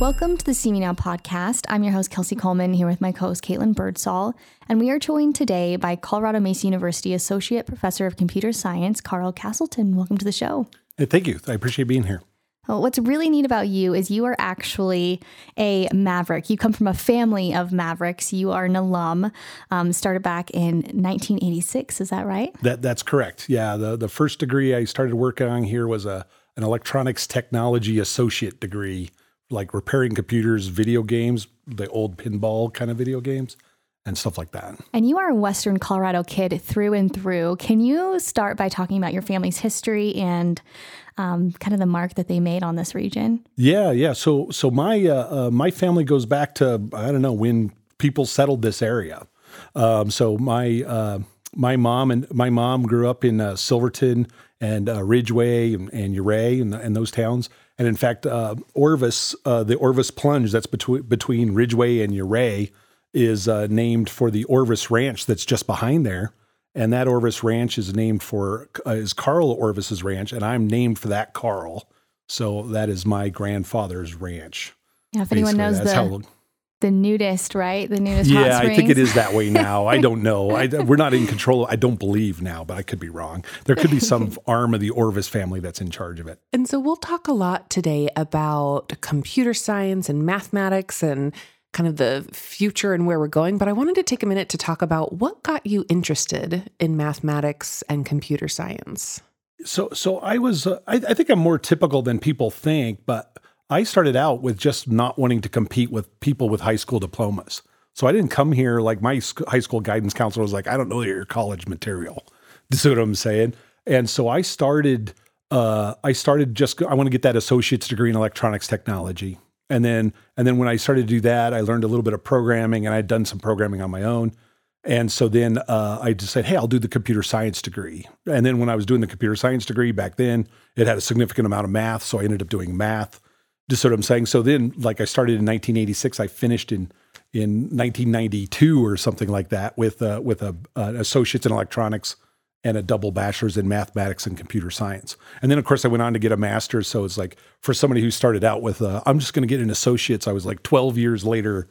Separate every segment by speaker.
Speaker 1: Welcome to the CMU Now podcast. I'm your host, Kelsey Coleman, here with my co host, Caitlin Birdsall. And we are joined today by Colorado Mesa University Associate Professor of Computer Science, Karl Castleton. Welcome to the show.
Speaker 2: Hey, thank you. I appreciate being here.
Speaker 1: Well, what's really neat about you is you are actually a maverick. You come from a family of mavericks. You are an alum, um, started back in 1986. Is that right?
Speaker 2: That that's correct. Yeah, the the first degree I started working on here was a an electronics technology associate degree like repairing computers, video games, the old pinball kind of video games, and stuff like that.
Speaker 1: And you are a Western Colorado kid through and through. Can you start by talking about your family's history and um, kind of the mark that they made on this region?
Speaker 2: Yeah, yeah. So, so my uh, uh, my family goes back to I don't know when people settled this area. Um, so my uh, my mom and my mom grew up in uh, Silverton and uh, Ridgway and, and Ouray and, and those towns and in fact, uh, Orvis, uh, the Orvis Plunge that's between between Ridgway and Ouray, is uh, named for the Orvis Ranch that's just behind there. And that Orvis Ranch is named for uh, is Carl Orvis's ranch, and I'm named for that Carl. So that is my grandfather's ranch.
Speaker 1: Yeah, if anyone knows the, how, the nudist, right? The nudist.
Speaker 2: Yeah, I think it is that way now. I don't know. I, we're not in control. I don't believe now, but I could be wrong. There could be some arm of the Orvis family that's in charge of it.
Speaker 3: And so we'll talk a lot today about computer science and mathematics and kind of the future and where we're going. But I wanted to take a minute to talk about what got you interested in mathematics and computer science.
Speaker 2: So, so I was. Uh, I, I think I'm more typical than people think, but I started out with just not wanting to compete with people with high school diplomas. So I didn't come here like my high school guidance counselor was like, I don't know your college material. This is what I'm saying. And so I started, uh, I started just, I want to get that associate's degree in electronics technology. And then, and then when I started to do that, I learned a little bit of programming and I'd done some programming on my own. And so then uh, I just said, hey, I'll do the computer science degree. And then when I was doing the computer science degree back then, it had a significant amount of math. So I ended up doing math just what I'm saying. So then, like I started in 1986, I finished in in 1992 or something like that with uh, with a associate's in electronics and a double bachelor's in mathematics and computer science. And then, of course, I went on to get a master's. So it's like for somebody who started out with, uh, I'm just going to get an associate's. I was like 12 years later,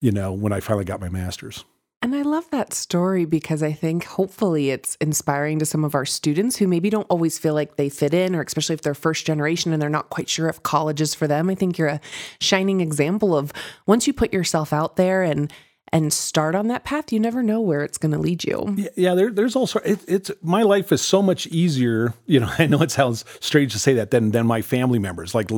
Speaker 2: you know, when I finally got my master's.
Speaker 3: And I love that story because I think hopefully it's inspiring to some of our students who maybe don't always feel like they fit in, or especially if they're first generation and they're not quite sure if college is for them. I think you're a shining example of once you put yourself out there and and start on that path, you never know where it's going to lead you.
Speaker 2: Yeah, yeah there, there's also it, it's my life is so much easier. You know, I know it sounds strange to say that than than my family members. Like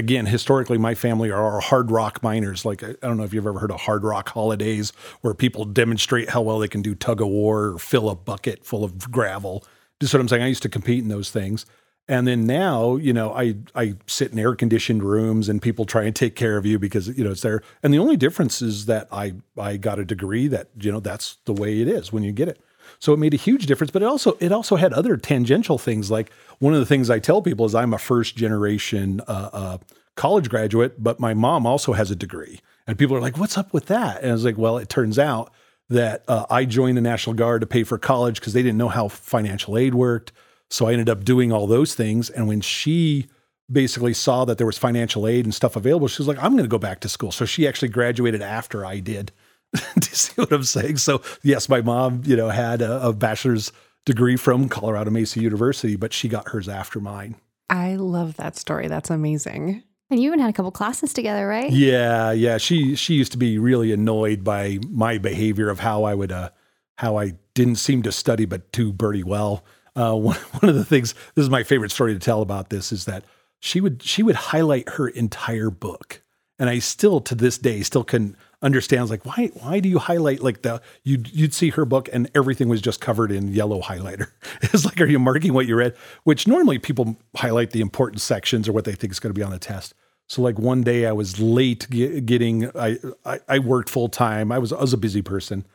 Speaker 2: again, historically, my family are hard rock miners. Like, I don't know if you've ever heard of hard rock holidays where people demonstrate how well they can do tug of war or fill a bucket full of gravel. Just what I'm saying. I used to compete in those things. And then now, you know, I, I sit in air conditioned rooms and people try and take care of you because, you know, it's there. And the only difference is that I, I got a degree that, you know, that's the way it is when you get it. So it made a huge difference, but it also it also had other tangential things. Like one of the things I tell people is I'm a first generation uh, uh, college graduate, but my mom also has a degree, and people are like, "What's up with that?" And I was like, "Well, it turns out that uh, I joined the National Guard to pay for college because they didn't know how financial aid worked. So I ended up doing all those things, and when she basically saw that there was financial aid and stuff available, she was like, I'm going to go back to school. So she actually graduated after I did. Do you see what I'm saying? So yes, my mom, you know, had a, a bachelor's degree from Colorado Mesa University, but she got hers after mine.
Speaker 3: I love that story. That's amazing.
Speaker 1: And you even had a couple classes together, right?
Speaker 2: Yeah, yeah. She she used to be really annoyed by my behavior of how I would uh how I didn't seem to study but do birdie well. Uh, one one of the things this is my favorite story to tell about this is that she would she would highlight her entire book, and I still to this day still can understands like why why do you highlight like the you'd you'd see her book and everything was just covered in yellow highlighter. It's like are you marking what you read? Which normally people highlight the important sections or what they think is going to be on the test. So like one day I was late getting I I, I worked full time. I was I was a busy person.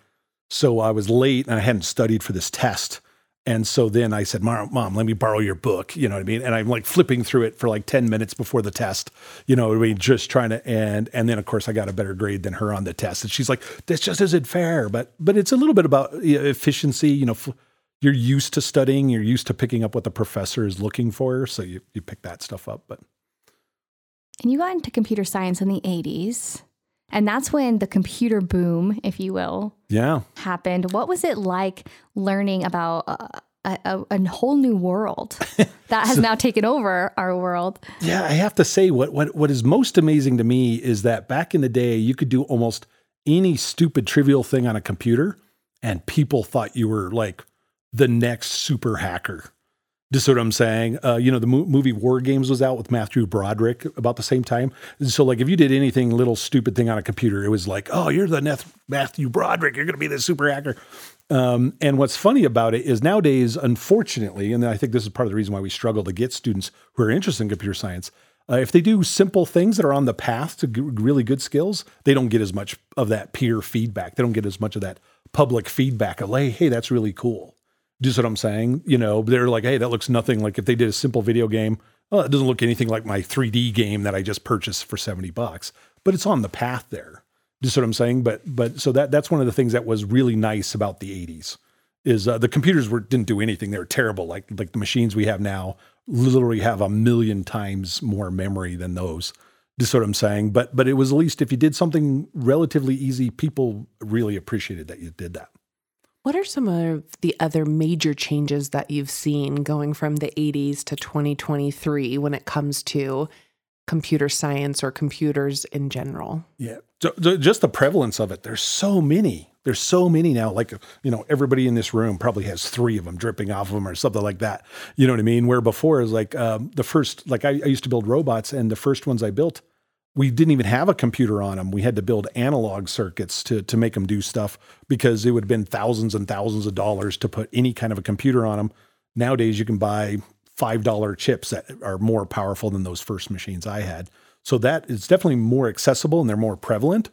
Speaker 2: So I was late and I hadn't studied for this test. And so then I said, Mom, Mom, let me borrow your book. You know what I mean? And I'm like flipping through it for like 10 minutes before the test, you know what I mean? Just trying to, and, and then of course I got a better grade than her on the test. And she's like, this just isn't fair. But, but it's a little bit about efficiency, you know, you're used to studying, you're used to picking up what the professor is looking for, so you you pick that stuff up. But
Speaker 1: and you got into computer science in the 80s. And that's when the computer boom, if you will,
Speaker 2: yeah,
Speaker 1: happened. What was it like learning about a, a, a whole new world that has so, now taken over our world?
Speaker 2: Yeah, I have to say, what what what is most amazing to me is that back in the day, you could do almost any stupid, trivial thing on a computer, and people thought you were like the next super hacker. Just what I'm saying. Uh, you know, the mo- movie War Games was out with Matthew Broderick about the same time. And so, like, if you did anything little stupid thing on a computer, it was like, oh, you're the Neth- Matthew Broderick. You're going to be the super hacker. Um, and what's funny about it is nowadays, unfortunately, and I think this is part of the reason why we struggle to get students who are interested in computer science. Uh, if they do simple things that are on the path to g- really good skills, they don't get as much of that peer feedback. They don't get as much of that public feedback of, hey, hey, that's really cool. You what I'm saying? You know, they're like, hey, that looks nothing like if they did a simple video game. Well, it doesn't look anything like my 3D game that I just purchased for 70 bucks, but it's on the path there. You what I'm saying? But but so that that's one of the things that was really nice about the 80s is uh, the computers were didn't do anything. They were terrible. Like like the machines we have now literally have a million times more memory than those. Just what I'm saying. But but it was at least if you did something relatively easy, people really appreciated that you did that.
Speaker 3: What are some of the other major changes that you've seen going from the 80s to 2023 when it comes to computer science or computers in general?
Speaker 2: Yeah. Just the prevalence of it. There's so many. There's so many now. Like, you know, everybody in this room probably has three of them dripping off of them or something like that. You know what I mean? Where before is like um, the first, like I, I used to build robots and the first ones I built, we didn't even have a computer on them. We had to build analog circuits to to make them do stuff because it would have been thousands and thousands of dollars to put any kind of a computer on them. Nowadays, you can buy five dollar chips that are more powerful than those first machines I had. So that is definitely more accessible and they're more prevalent.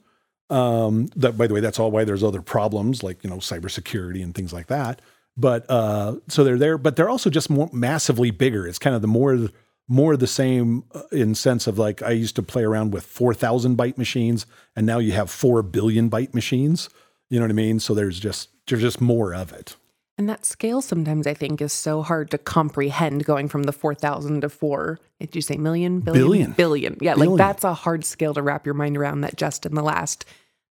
Speaker 2: Um, that by the way, that's all why there's other problems like you know cybersecurity and things like that. But uh, so they're there, but they're also just more massively bigger. It's kind of the more more the same uh, in sense of like I used to play around with 4,000 byte machines and now you have 4 billion byte machines. You know what I mean? So there's just there's just more of it.
Speaker 3: And that scale sometimes I think is so hard to comprehend going from the 4,000 to 4, did you say million?
Speaker 2: Billion? Billion.
Speaker 3: billion. Yeah, billion. like that's a hard scale to wrap your mind around that just in the last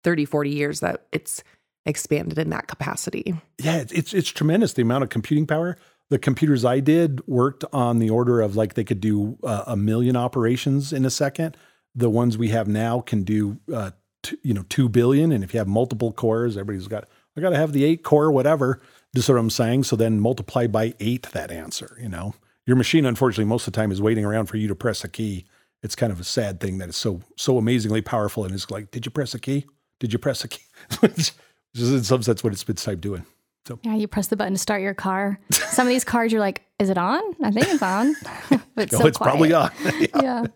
Speaker 3: 30, 40 years that it's expanded in that capacity.
Speaker 2: Yeah, it's, it's, it's tremendous the amount of computing power the computers I did worked on the order of like they could do uh, a million operations in a second. The ones we have now can do, uh, t- you know, two billion. And if you have multiple cores, everybody's got, I got to have the eight core, whatever. Just what I'm saying. So then multiply by eight that answer. You know, your machine, unfortunately, most of the time is waiting around for you to press a key. It's kind of a sad thing that it's so so amazingly powerful and it's like, did you press a key? Did you press a key? Just in some sense, what it's been type doing.
Speaker 1: So yeah, you press the button to start your car. Some of these cars, you're like, "Is it on?" I think it's on,
Speaker 2: but it's, no, so it's probably on.
Speaker 1: yeah. yeah.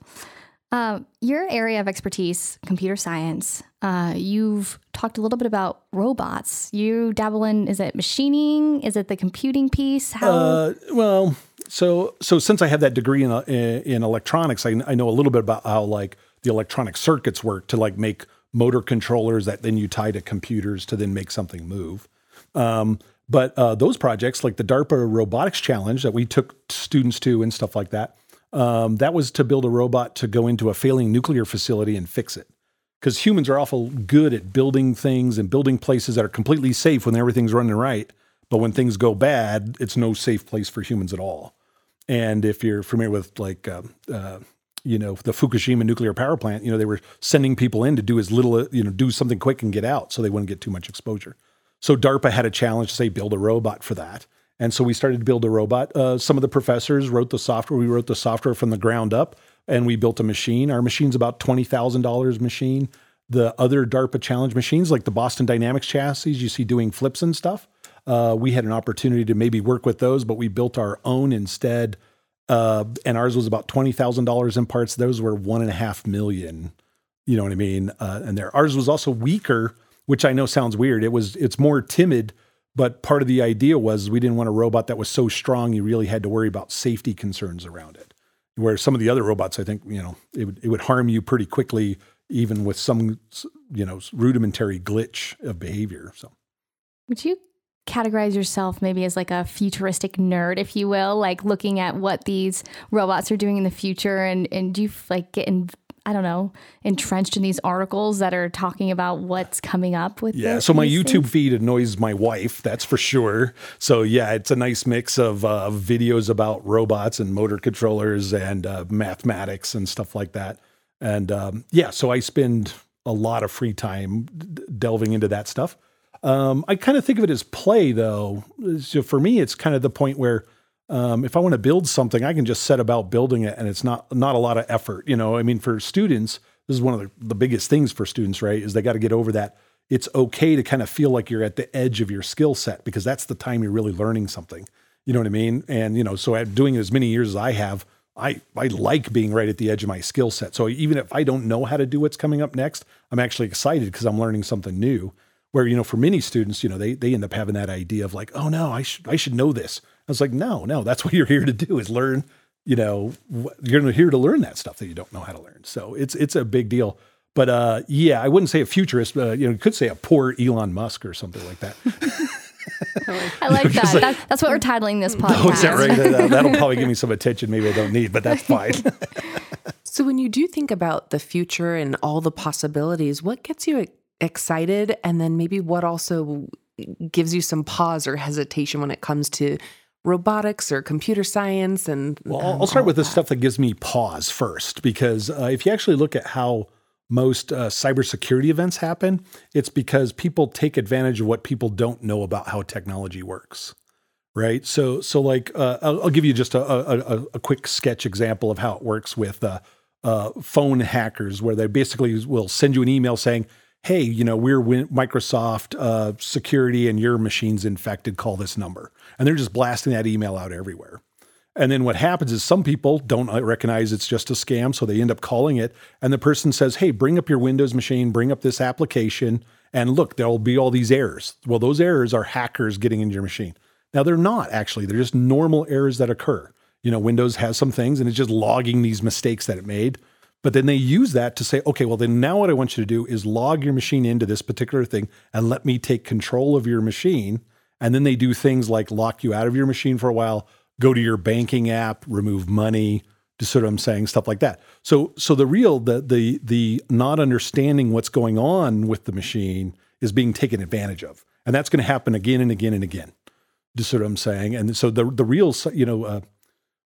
Speaker 1: Um, your area of expertise, computer science. Uh, you've talked a little bit about robots. You dabble in is it machining? Is it the computing piece?
Speaker 2: How? Uh, well, so so since I have that degree in uh, in electronics, I, I know a little bit about how like the electronic circuits work to like make motor controllers that then you tie to computers to then make something move. Um, but uh, those projects, like the DARPA Robotics Challenge that we took students to and stuff like that, um, that was to build a robot to go into a failing nuclear facility and fix it. Because humans are awful good at building things and building places that are completely safe when everything's running right. But when things go bad, it's no safe place for humans at all. And if you're familiar with like, uh, uh, you know, the Fukushima nuclear power plant, you know, they were sending people in to do as little, you know, do something quick and get out so they wouldn't get too much exposure. So DARPA had a challenge to say build a robot for that. And so we started to build a robot. Uh, some of the professors wrote the software. We wrote the software from the ground up, and we built a machine. Our machine's about twenty thousand dollars machine. The other DARPA challenge machines, like the Boston Dynamics chassis, you see doing flips and stuff. Uh, we had an opportunity to maybe work with those, but we built our own instead. Uh, and ours was about twenty thousand dollars in parts. Those were one and a half million. You know what I mean? Uh, and there, ours was also weaker which I know sounds weird. It was it's more timid, but part of the idea was we didn't want a robot that was so strong you really had to worry about safety concerns around it. Where some of the other robots, I think, you know, it would it would harm you pretty quickly, even with some, you know, rudimentary glitch of behavior. So,
Speaker 1: would you categorize yourself maybe as like a futuristic nerd, if you will, like looking at what these robots are doing in the future? And, and do you like get in, I don't know, entrenched in these articles that are talking about what's coming up with
Speaker 2: Yeah, so my YouTube
Speaker 1: things?
Speaker 2: feed annoys my wife, that's for sure. So yeah, it's a nice mix of uh, videos about robots and motor controllers and uh, mathematics and stuff like that. And um, yeah, so I spend a lot of free time d- delving into that stuff. Um, I kind of think of it as play, though. So for me, it's kind of the point where um, if I want to build something, I can just set about building it, and it's not not a lot of effort. You know, I mean, for students, this is one of the, the biggest things for students, right? Is they got to get over that. It's okay to kind of feel like you're at the edge of your skill set because that's the time you're really learning something. You know what I mean? And you know, so at doing it as many years as I have, I I like being right at the edge of my skill set. So even if I don't know how to do what's coming up next, I'm actually excited because I'm learning something new. Where you know, for many students, you know, they they end up having that idea of like, oh no, I should I should know this. I was like, no, no, that's what you're here to do is learn. You know, wh- you're here to learn that stuff that you don't know how to learn. So it's it's a big deal. But uh, yeah, I wouldn't say a futurist. Uh, you know, you could say a poor Elon Musk or something like that.
Speaker 1: I like that. that. That's what we're titling this podcast.
Speaker 2: Oh, is that right? That, that'll probably give me some attention. Maybe I don't need, but that's fine.
Speaker 3: So, when you do think about the future and all the possibilities, what gets you e- excited? And then maybe what also gives you some pause or hesitation when it comes to robotics or computer science? And
Speaker 2: Well,
Speaker 3: um,
Speaker 2: I'll, start with the stuff that gives me pause first, because uh, if you actually look at how most uh, cybersecurity events happen, it's because people take advantage of what people don't know about how technology works. Right. So, so like, uh, I'll, I'll give you just a, a, a- a quick sketch example of how it works with uh, uh, phone hackers, where they basically will send you an email saying, "Hey, you know, we're Win- Microsoft uh, security, and your machine's infected. Call this number." And they're just blasting that email out everywhere. And then what happens is some people don't recognize it's just a scam, so they end up calling it. And the person says, "Hey, bring up your Windows machine, bring up this application, and look, there'll be all these errors." Well, those errors are hackers getting into your machine. Now they're not actually; they're just normal errors that occur. You know, Windows has some things, and it's just logging these mistakes that it made. But then they use that to say, okay, well, then now what I want you to do is log your machine into this particular thing and let me take control of your machine. And then they do things like lock you out of your machine for a while, go to your banking app, remove money, just sort of I'm saying stuff like that. So so the real the the the not understanding what's going on with the machine is being taken advantage of. And that's going to happen again and again and again. Just sort of I'm saying. And so the the real you know uh,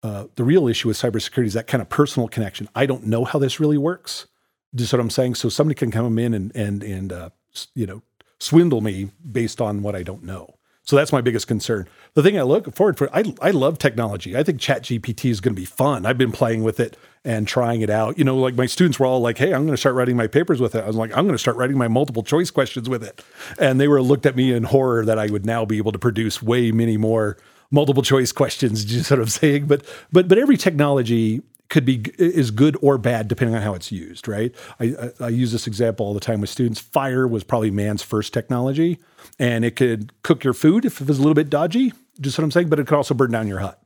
Speaker 2: uh, the real issue with cybersecurity is that kind of personal connection. I don't know how this really works. Just what I'm saying. So somebody can come in and and and uh, you know swindle me based on what I don't know. So that's my biggest concern. The thing I look forward for, I, I love technology. I think ChatGPT is going to be fun. I've been playing with it and trying it out. You know, like my students were all like, "Hey, I'm going to start writing my papers with it." I was like, "I'm going to start writing my multiple choice questions with it," and they were looked at me in horror that I would now be able to produce way many more multiple choice questions. Just sort of saying, but but but every technology could be is good or bad depending on how it's used, right? I, I, I use this example all the time with students. Fire was probably man's first technology, and it could cook your food if it was a little bit dodgy. Just what I'm saying, but it could also burn down your hut,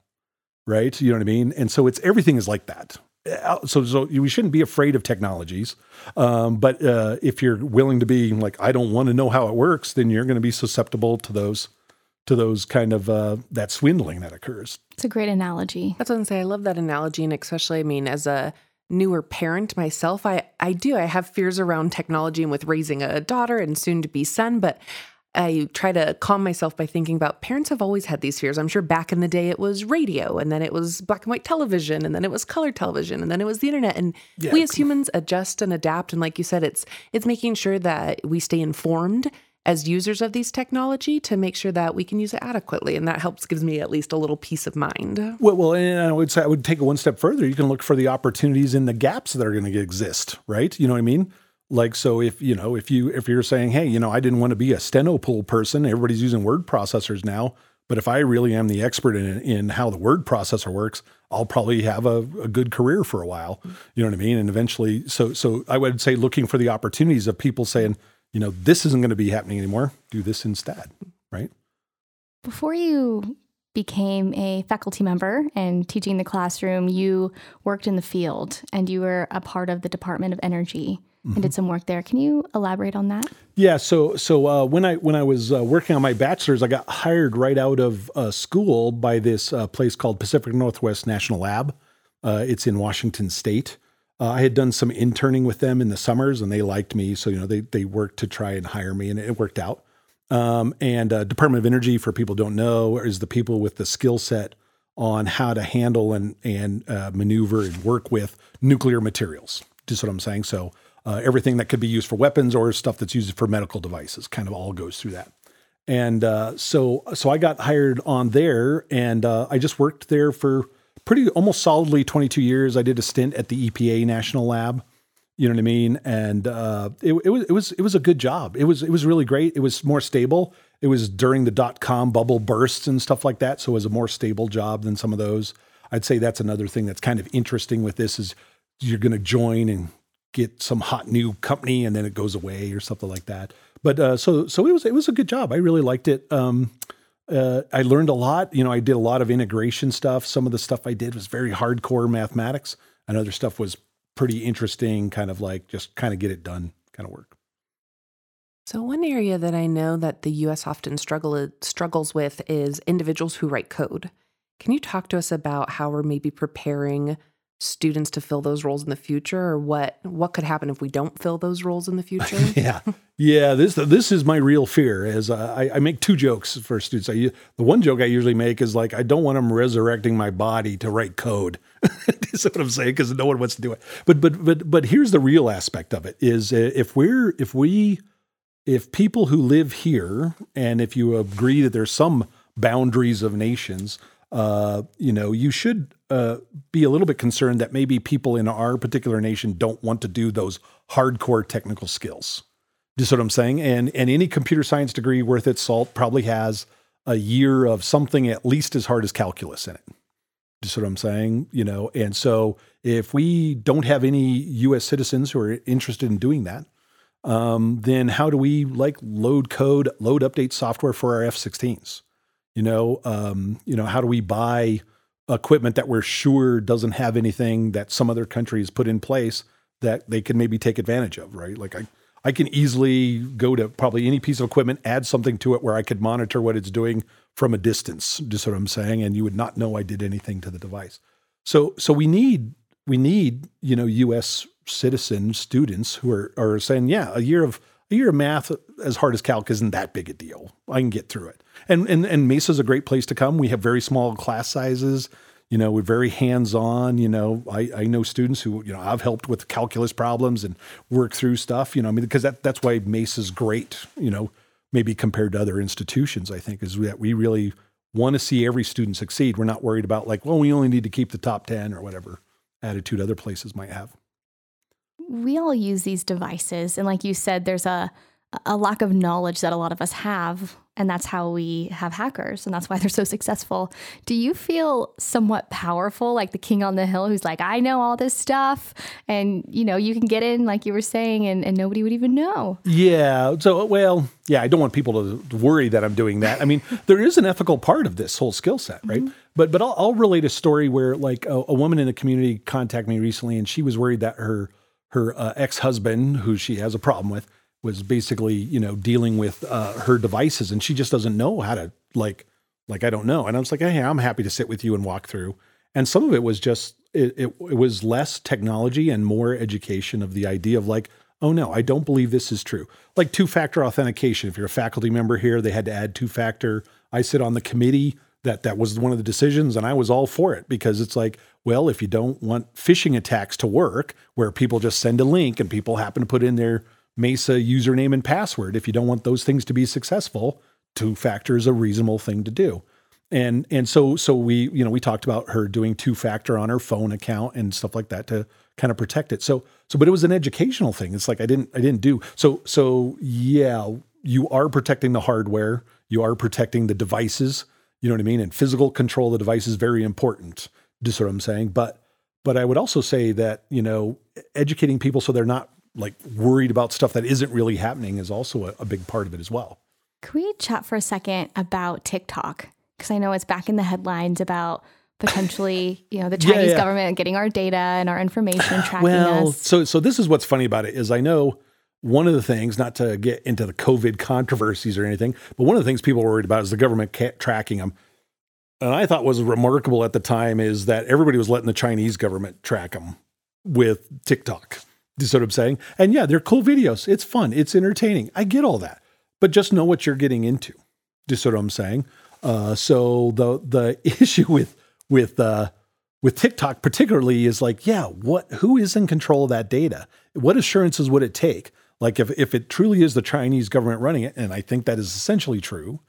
Speaker 2: right? You know what I mean? And so it's everything is like that. Uh, So so we shouldn't be afraid of technologies, um, but uh, if you're willing to be like, I don't want to know how it works, then you're going to be susceptible to those to those kind of uh, that swindling that occurs.
Speaker 1: It's a great analogy.
Speaker 3: That's what I'm saying. I love that analogy. And especially, I mean, as a newer parent myself, I, I do. I have fears around technology and with raising a daughter and soon to be son, but I try to calm myself by thinking about parents have always had these fears. I'm sure back in the day it was radio and then it was black and white television and then it was color television and then it was the internet. And we as humans adjust and adapt. And like you said, it's it's making sure that we stay informed as users of these technology to make sure that we can use it adequately. And that helps gives me at least a little peace of mind.
Speaker 2: Well, well, and I would say I would take it one step further. You can look for the opportunities in the gaps that are going to exist, right? You know what I mean? Like, so if you know, if you if you're saying, hey, you know, I didn't want to be a steno pool person. Everybody's using word processors now, but if I really am the expert in in how the word processor works, I'll probably have a, a good career for a while. You know what I mean? And eventually, so so I would say looking for the opportunities of people saying, you know, this isn't going to be happening anymore. Do this instead, right?
Speaker 1: Before you became a faculty member and teaching the classroom, you worked in the field and you were a part of the Department of Energy. and did some work there. Can you elaborate on that?
Speaker 2: Yeah, so so uh, when I when I was uh, working on my bachelor's, I got hired right out of uh, school by this uh, place called Pacific Northwest National Lab. Uh, it's in Washington State. Uh, I had done some interning with them in the summers, and they liked me, so you know they they worked to try and hire me, and it worked out. Um, and Department of Energy, for people don't know, is the people with the skill set on how to handle and and maneuver and work with nuclear materials. Just what I'm saying. So uh, everything that could be used for weapons or stuff that's used for medical devices kind of all goes through that. And uh, so, so I got hired on there, and uh, I just worked there for pretty almost solidly 22 years. I did a stint at the EPA National Lab. You know what I mean? And uh, it, it was it was it was a good job. It was it was really great. It was more stable. It was during the dot com bubble bursts and stuff like that, so it was a more stable job than some of those. I'd say that's another thing that's kind of interesting with this is you're going to join and get some hot new company and then it goes away or something like that. But uh, so so it was it was a good job. I really liked it. Um, uh, I learned a lot. You know, I did a lot of integration stuff. Some of the stuff I did was very hardcore mathematics, and other stuff was pretty interesting, kind of like just kind of get it done kind of work.
Speaker 3: So one area that I know that the U.S. often struggle struggles with is individuals who write code. Can you talk to us about how we're maybe preparing students to fill those roles in the future or what what could happen if we don't fill those roles in the future?
Speaker 2: Yeah. Yeah this this is my real fear is uh, I, I make two jokes for students. I, the one joke i usually make is like i don't want them resurrecting my body to write code. That's what i'm saying because no one wants to do it. But but but but here's the real aspect of it is uh, if we're if we if people who live here and if you agree that there's some boundaries of nations uh, you know, you should uh, be a little bit concerned that maybe people in our particular nation don't want to do those hardcore technical skills. See what I'm saying? And and any computer science degree worth its salt probably has a year of something at least as hard as calculus in it. See what I'm saying? You know, and so if we don't have any U.S. citizens who are interested in doing that, um, then how do we like load code, load update software for our F-16s? You know, um, you know, how do we buy equipment that we're sure doesn't have anything that some other countries put in place that they can maybe take advantage of, right? Like I, I can easily go to probably any piece of equipment, add something to it where I could monitor what it's doing from a distance. Just what I'm saying, and you would not know I did anything to the device. So, so we need we need you know U.S. citizen students who are are saying, yeah, a year of year of math as hard as calc isn't that big a deal. I can get through it. And and and Mesa's a great place to come. We have very small class sizes. You know, we're very hands on. You know, I, I know students who you know I've helped with calculus problems and work through stuff. You know, I mean, because that that's why Mesa's great. You know, maybe compared to other institutions, I think is that we really want to see every student succeed. We're not worried about like, well, we only need to keep the top ten or whatever attitude other places might have
Speaker 1: we all use these devices. And like you said, there's a, a lack of knowledge that a lot of us have. And that's how we have hackers. And that's why they're so successful. Do you feel somewhat powerful, like the king on the hill who's like, I know all this stuff? And, you know, you can get in, like you were saying, and, and nobody would even know.
Speaker 2: Yeah. So, well, yeah, I don't want people to worry that I'm doing that. I mean, there is an ethical part of this whole skill set, right? Mm-hmm. But, but I'll, I'll, relate a story where, like, a, a woman in the community contacted me recently and she was worried that her her uh, ex-husband, who she has a problem with, was basically you know dealing with uh, her devices, and she just doesn't know how to like like I don't know. And I was like, hey, I'm happy to sit with you and walk through. And some of it was just it, it, it was less technology and more education of the idea of like, oh no, I don't believe this is true. Like two factor authentication. If you're a faculty member here, they had to add two factor. I sit on the committee that that was one of the decisions and I was all for it because it's like, well, if you don't want phishing attacks to work where people just send a link and people happen to put in their Mesa username and password, if you don't want those things to be successful, two factor is a reasonable thing to do. And and so so we, you know, we talked about her doing two factor on her phone account and stuff like that to kind of protect it. So so but it was an educational thing. It's like I didn't I didn't do. So so yeah, you are protecting the hardware, you are protecting the devices you know what I mean? And physical control of the device is very important. Just what I'm saying. But but I would also say that, you know, educating people so they're not like worried about stuff that isn't really happening is also a, a big part of it as well.
Speaker 1: Can we chat for a second about TikTok? Because I know it's back in the headlines about potentially, you know, the Chinese
Speaker 2: Yeah, yeah.
Speaker 1: government getting our data and our information tracking
Speaker 2: Well,
Speaker 1: us.
Speaker 2: so so this is what's funny about it is I know one of the things, not to get into the COVID controversies or anything, but one of the things people were worried about is the government tracking them. And I thought was remarkable at the time is that everybody was letting the Chinese government track them with TikTok. You see what I'm saying? And yeah, they're cool videos. It's fun. It's entertaining. I get all that, but just know what you're getting into. Do you see what I'm saying? Uh, so the the issue with with uh, with TikTok particularly is like, yeah, what who is in control of that data? What assurances would it take? Like if if it truly is the Chinese government running it, and I think that is essentially true,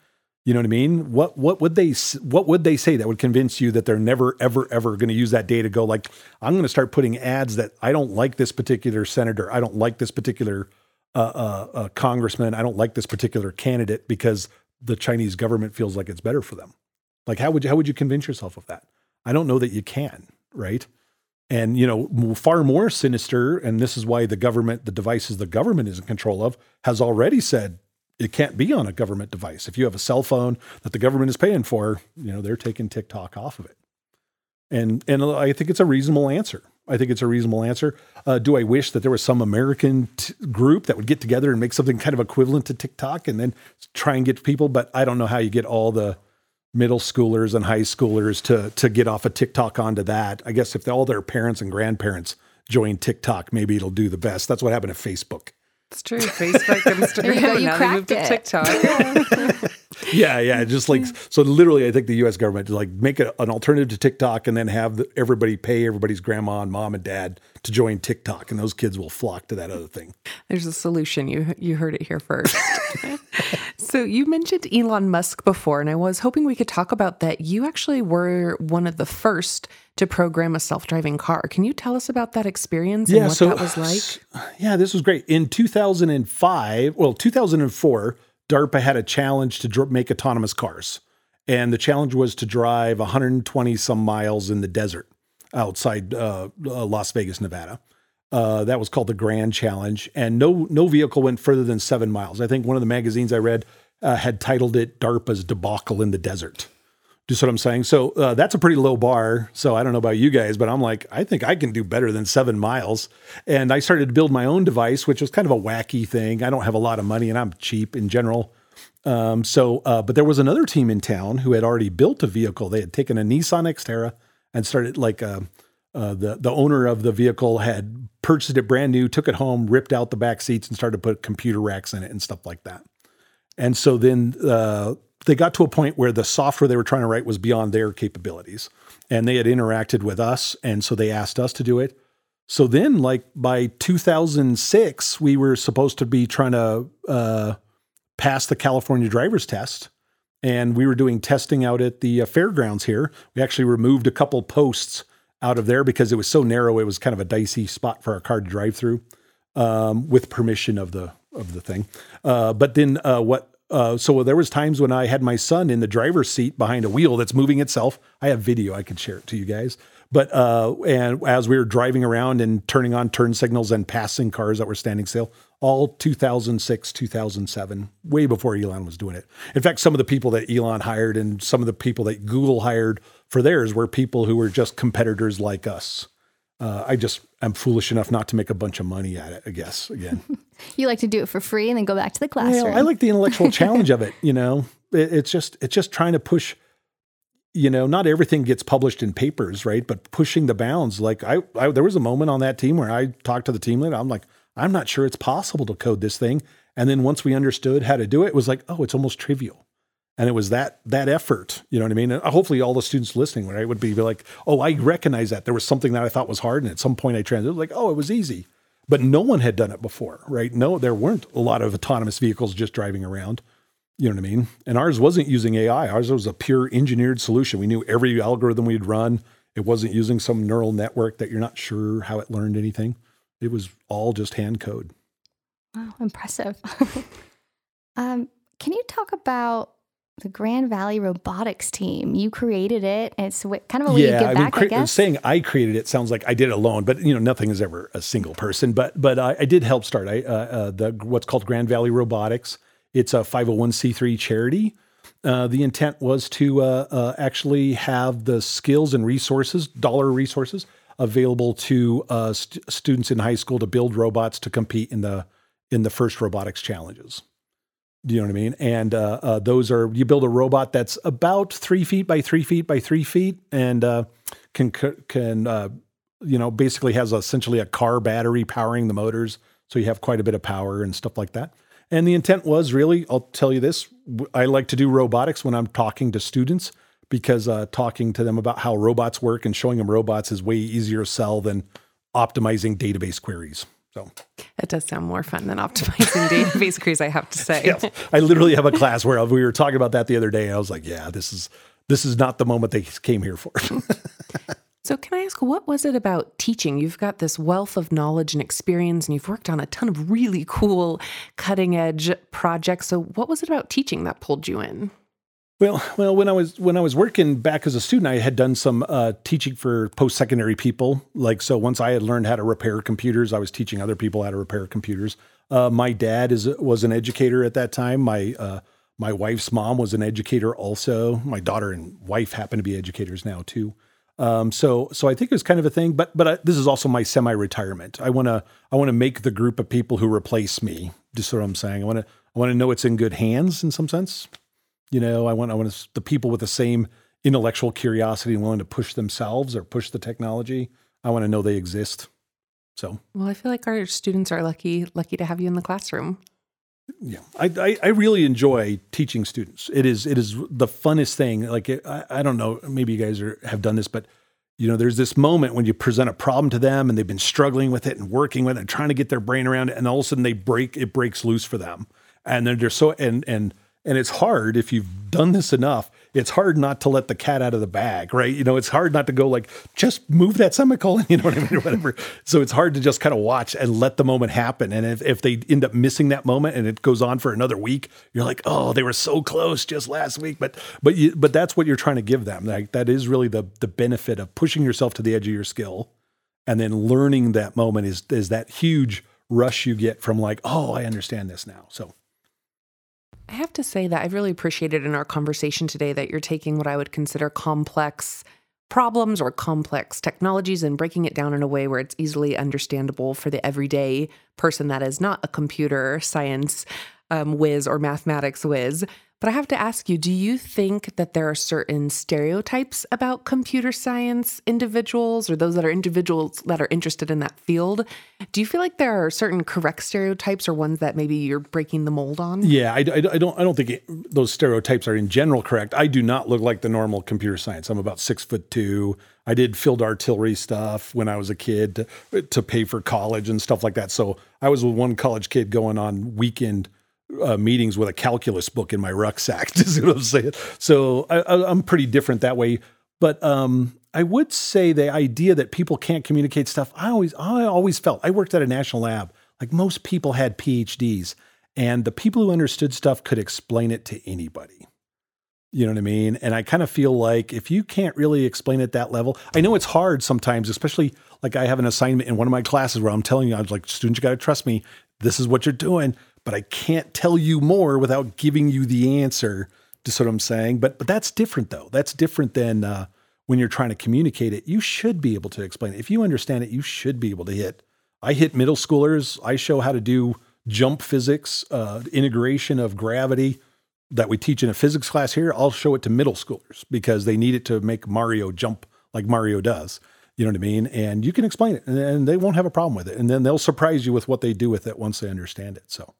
Speaker 2: you know what I mean? What what would they what would they say that would convince you that they're never ever ever going to use that data? Go like I'm going to start putting ads that I don't like this particular senator, I don't like this particular uh, uh, uh, congressman, I don't like this particular candidate because the Chinese government feels like it's better for them. Like how would you how would you convince yourself of that? I don't know that you can, right? And you know, far more sinister, and this is why the government, the devices the government is in control of, has already said it can't be on a government device. If you have a cell phone that the government is paying for, you know, they're taking TikTok off of it. And and I think it's a reasonable answer. I think it's a reasonable answer. Uh, do I wish that there was some American t- group that would get together and make something kind of equivalent to TikTok and then try and get people? But I don't know how you get all the middle schoolers and high schoolers to to get off of TikTok onto that. I guess if all their parents and grandparents join TikTok, maybe it'll do the best. That's what happened to Facebook.
Speaker 3: It's true. Facebook,
Speaker 1: There you go,
Speaker 3: Instagram, and
Speaker 1: you
Speaker 3: now they moved to TikTok.
Speaker 2: Yeah, yeah, just like so. Literally, I think the U.S. government to like make a, an alternative to TikTok, and then have the, everybody pay everybody's grandma and mom and dad to join TikTok, and those kids will flock to that other thing.
Speaker 3: There's a solution. You you heard it here first. so you mentioned Elon Musk before, and I was hoping we could talk about that. You actually were one of the first to program a self-driving car. Can you tell us about that experience and what that was like?
Speaker 2: Yeah, this was great. In 2005, well, 2004, DARPA had a challenge to dr- make autonomous cars. And the challenge was to drive 120 some miles in the desert outside uh, uh, Las Vegas, Nevada. Uh, that was called the Grand Challenge, and no no vehicle went further than seven miles. I think one of the magazines I read uh, had titled it "DARPA's debacle in the desert." See what I'm saying? So uh, that's a pretty low bar. So I don't know about you guys, but I'm like, I think I can do better than seven miles. And I started to build my own device, which was kind of a wacky thing. I don't have a lot of money, and I'm cheap in general. Um, so, uh, but there was another team in town who had already built a vehicle. They had taken a Nissan Xterra and started like uh, uh, the the owner of the vehicle had purchased it brand new, took it home, ripped out the back seats, and started to put computer racks in it and stuff like that. And so then uh, they got to a point where the software they were trying to write was beyond their capabilities, and they had interacted with us, and so they asked us to do it. So then, like by 2006, we were supposed to be trying to uh, pass the California driver's test, and we were doing testing out at the uh, fairgrounds here. We actually removed a couple posts out of there because it was so narrow; it was kind of a dicey spot for our car to drive through, um, with permission of the of the thing. Uh, but then uh, what? Uh, so there was times when I had my son in the driver's seat behind a wheel that's moving itself. I have video; I could share it to you guys. But uh, and as we were driving around and turning on turn signals and passing cars that were standing still, all 2006, 2007, way before Elon was doing it. In fact, some of the people that Elon hired and some of the people that Google hired for theirs were people who were just competitors like us. Uh, I just am foolish enough not to make a bunch of money at it. I guess again.
Speaker 1: You like to do it for free and then go back to the classroom.
Speaker 2: Well, I like the intellectual challenge of it. You know, it, it's just it's just trying to push. You know, not everything gets published in papers, right? But pushing the bounds. Like I, I, there was a moment on that team where I talked to the team leader. I'm like, I'm not sure it's possible to code this thing. And then once we understood how to do it, it was like, oh, it's almost trivial. And it was that that effort, you know what I mean? And hopefully, all the students listening, right, would be like, "Oh, I recognize that there was something that I thought was hard, and at some point I transited, like, oh, it was easy." But no one had done it before, right? No, there weren't a lot of autonomous vehicles just driving around. You know what I mean? And ours wasn't using AI. Ours was a pure engineered solution. We knew every algorithm we'd run. It wasn't using some neural network that you're not sure how it learned anything. It was all just hand code.
Speaker 1: Wow, impressive. um, can you talk about the Grand Valley Robotics team? You created it. It's kind of a way you give
Speaker 2: I
Speaker 1: back,
Speaker 2: cre-
Speaker 1: I guess.
Speaker 2: saying I created it sounds like I did it alone, but you know, nothing is ever a single person. But but I, I did help start I, uh, uh, the what's called Grand Valley Robotics. It's a 501c3 charity, Uh, the intent was to uh, uh, actually have the skills and resources, dollar resources, available to uh, st- students in high school to build robots to compete in the in the first robotics challenges. Do you know what I mean? And uh, uh, those are you build a robot that's about three feet by three feet by three feet, and can can you know basically has essentially a car battery powering the motors, so you have quite a bit of power and stuff like that. And the intent was really, I'll tell you this, I like to do robotics when I'm talking to students because uh, talking to them about how robots work and showing them robots is way easier to sell than optimizing database queries. So
Speaker 3: it does sound more fun than optimizing database queries, I have to say.
Speaker 2: Yeah, I literally have a class where we were talking about that the other day. And I was like, yeah, this is this is not the moment they came here for.
Speaker 3: So, can I ask, what was it about teaching? You've got this wealth of knowledge and experience, and you've worked on a ton of really cool, cutting edge projects. So, what was it about teaching that pulled you in?
Speaker 2: Well, well, when I was when I was working back as a student, I had done some uh, teaching for post secondary people. Like, so once I had learned how to repair computers, I was teaching other people how to repair computers. Uh, my dad is was an educator at that time. My uh, my wife's mom was an educator also. My daughter and wife happen to be educators now too. Um, so, so I think it was kind of a thing, but but I, this is also my semi-retirement. I want to I want to make the group of people who replace me. Just what I'm saying. I want to I want to know it's in good hands in some sense. You know, I want I want to, the people with the same intellectual curiosity and willing to push themselves or push the technology. I want to know they exist. So,
Speaker 3: well, I feel like our students are lucky lucky to have you in the classroom.
Speaker 2: Yeah, I, I, I really enjoy teaching students. It is it is the funnest thing. Like I, I don't know, maybe you guys are, have done this, but you know, there's this moment when you present a problem to them and they've been struggling with it and working with it and trying to get their brain around it, and all of a sudden they break it breaks loose for them, and then they're so and and and it's hard if you've done this enough it's hard not to let the cat out of the bag, right? You know, it's hard not to go like, just move that semicolon, you know what I mean, whatever. so it's hard to just kind of watch and let the moment happen. And if, if they end up missing that moment and it goes on for another week, you're like, oh, they were so close just last week. But but you, but that's what you're trying to give them. Like that is really the the benefit of pushing yourself to the edge of your skill, and then learning that moment is is that huge rush you get from like, oh, I understand this now. So
Speaker 3: I have to say that I've really appreciated in our conversation today that you're taking what I would consider complex problems or complex technologies and breaking it down in a way where it's easily understandable for the everyday person that is not a computer science um, whiz or mathematics whiz. But I have to ask you do you think that there are certain stereotypes about computer science individuals or those that are individuals that are interested in that field? Do you feel like there are certain correct stereotypes or ones that maybe you're breaking the mold on?
Speaker 2: Yeah, I, I, I don't, I don't think it, those stereotypes are in general correct. I do not look like the normal computer science. I'm about six foot two. I did field artillery stuff when I was a kid to, to pay for college and stuff like that. So I was with one college kid going on weekend uh, meetings with a calculus book in my rucksack. you what I'm saying? So I, am pretty different that way. But um, I would say the idea that people can't communicate stuff. I always, I always felt. I worked at a national lab. Like most people had PhDs, and the people who understood stuff could explain it to anybody. You know what I mean? And I kind of feel like if you can't really explain at that level, I know it's hard sometimes, especially like I have an assignment in one of my classes where I'm telling you, I was like, students, you got to trust me. This is what you're doing but I can't tell you more without giving you the answer. Just what I'm saying. But but that's different though. That's different than uh, when you're trying to communicate it. You should be able to explain it. If you understand it, you should be able to hit. I hit middle schoolers. I show how to do jump physics, uh, integration of gravity that we teach in a physics class here. I'll show it to middle schoolers because they need it to make Mario jump like Mario does. You know what I mean? And you can explain it and they won't have a problem with it. And then they'll surprise you with what they do with it once they understand it. So.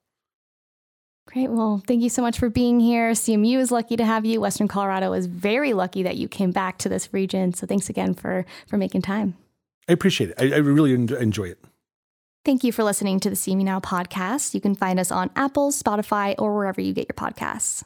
Speaker 1: Great. Well, thank you so much for being here. CMU is lucky to have you. Western Colorado is very lucky that you came back to this region. So thanks again for for making time.
Speaker 2: I appreciate it. I, I really enjoy it.
Speaker 1: Thank you for listening to the CMU Now podcast. You can find us on Apple, Spotify, or wherever you get your podcasts.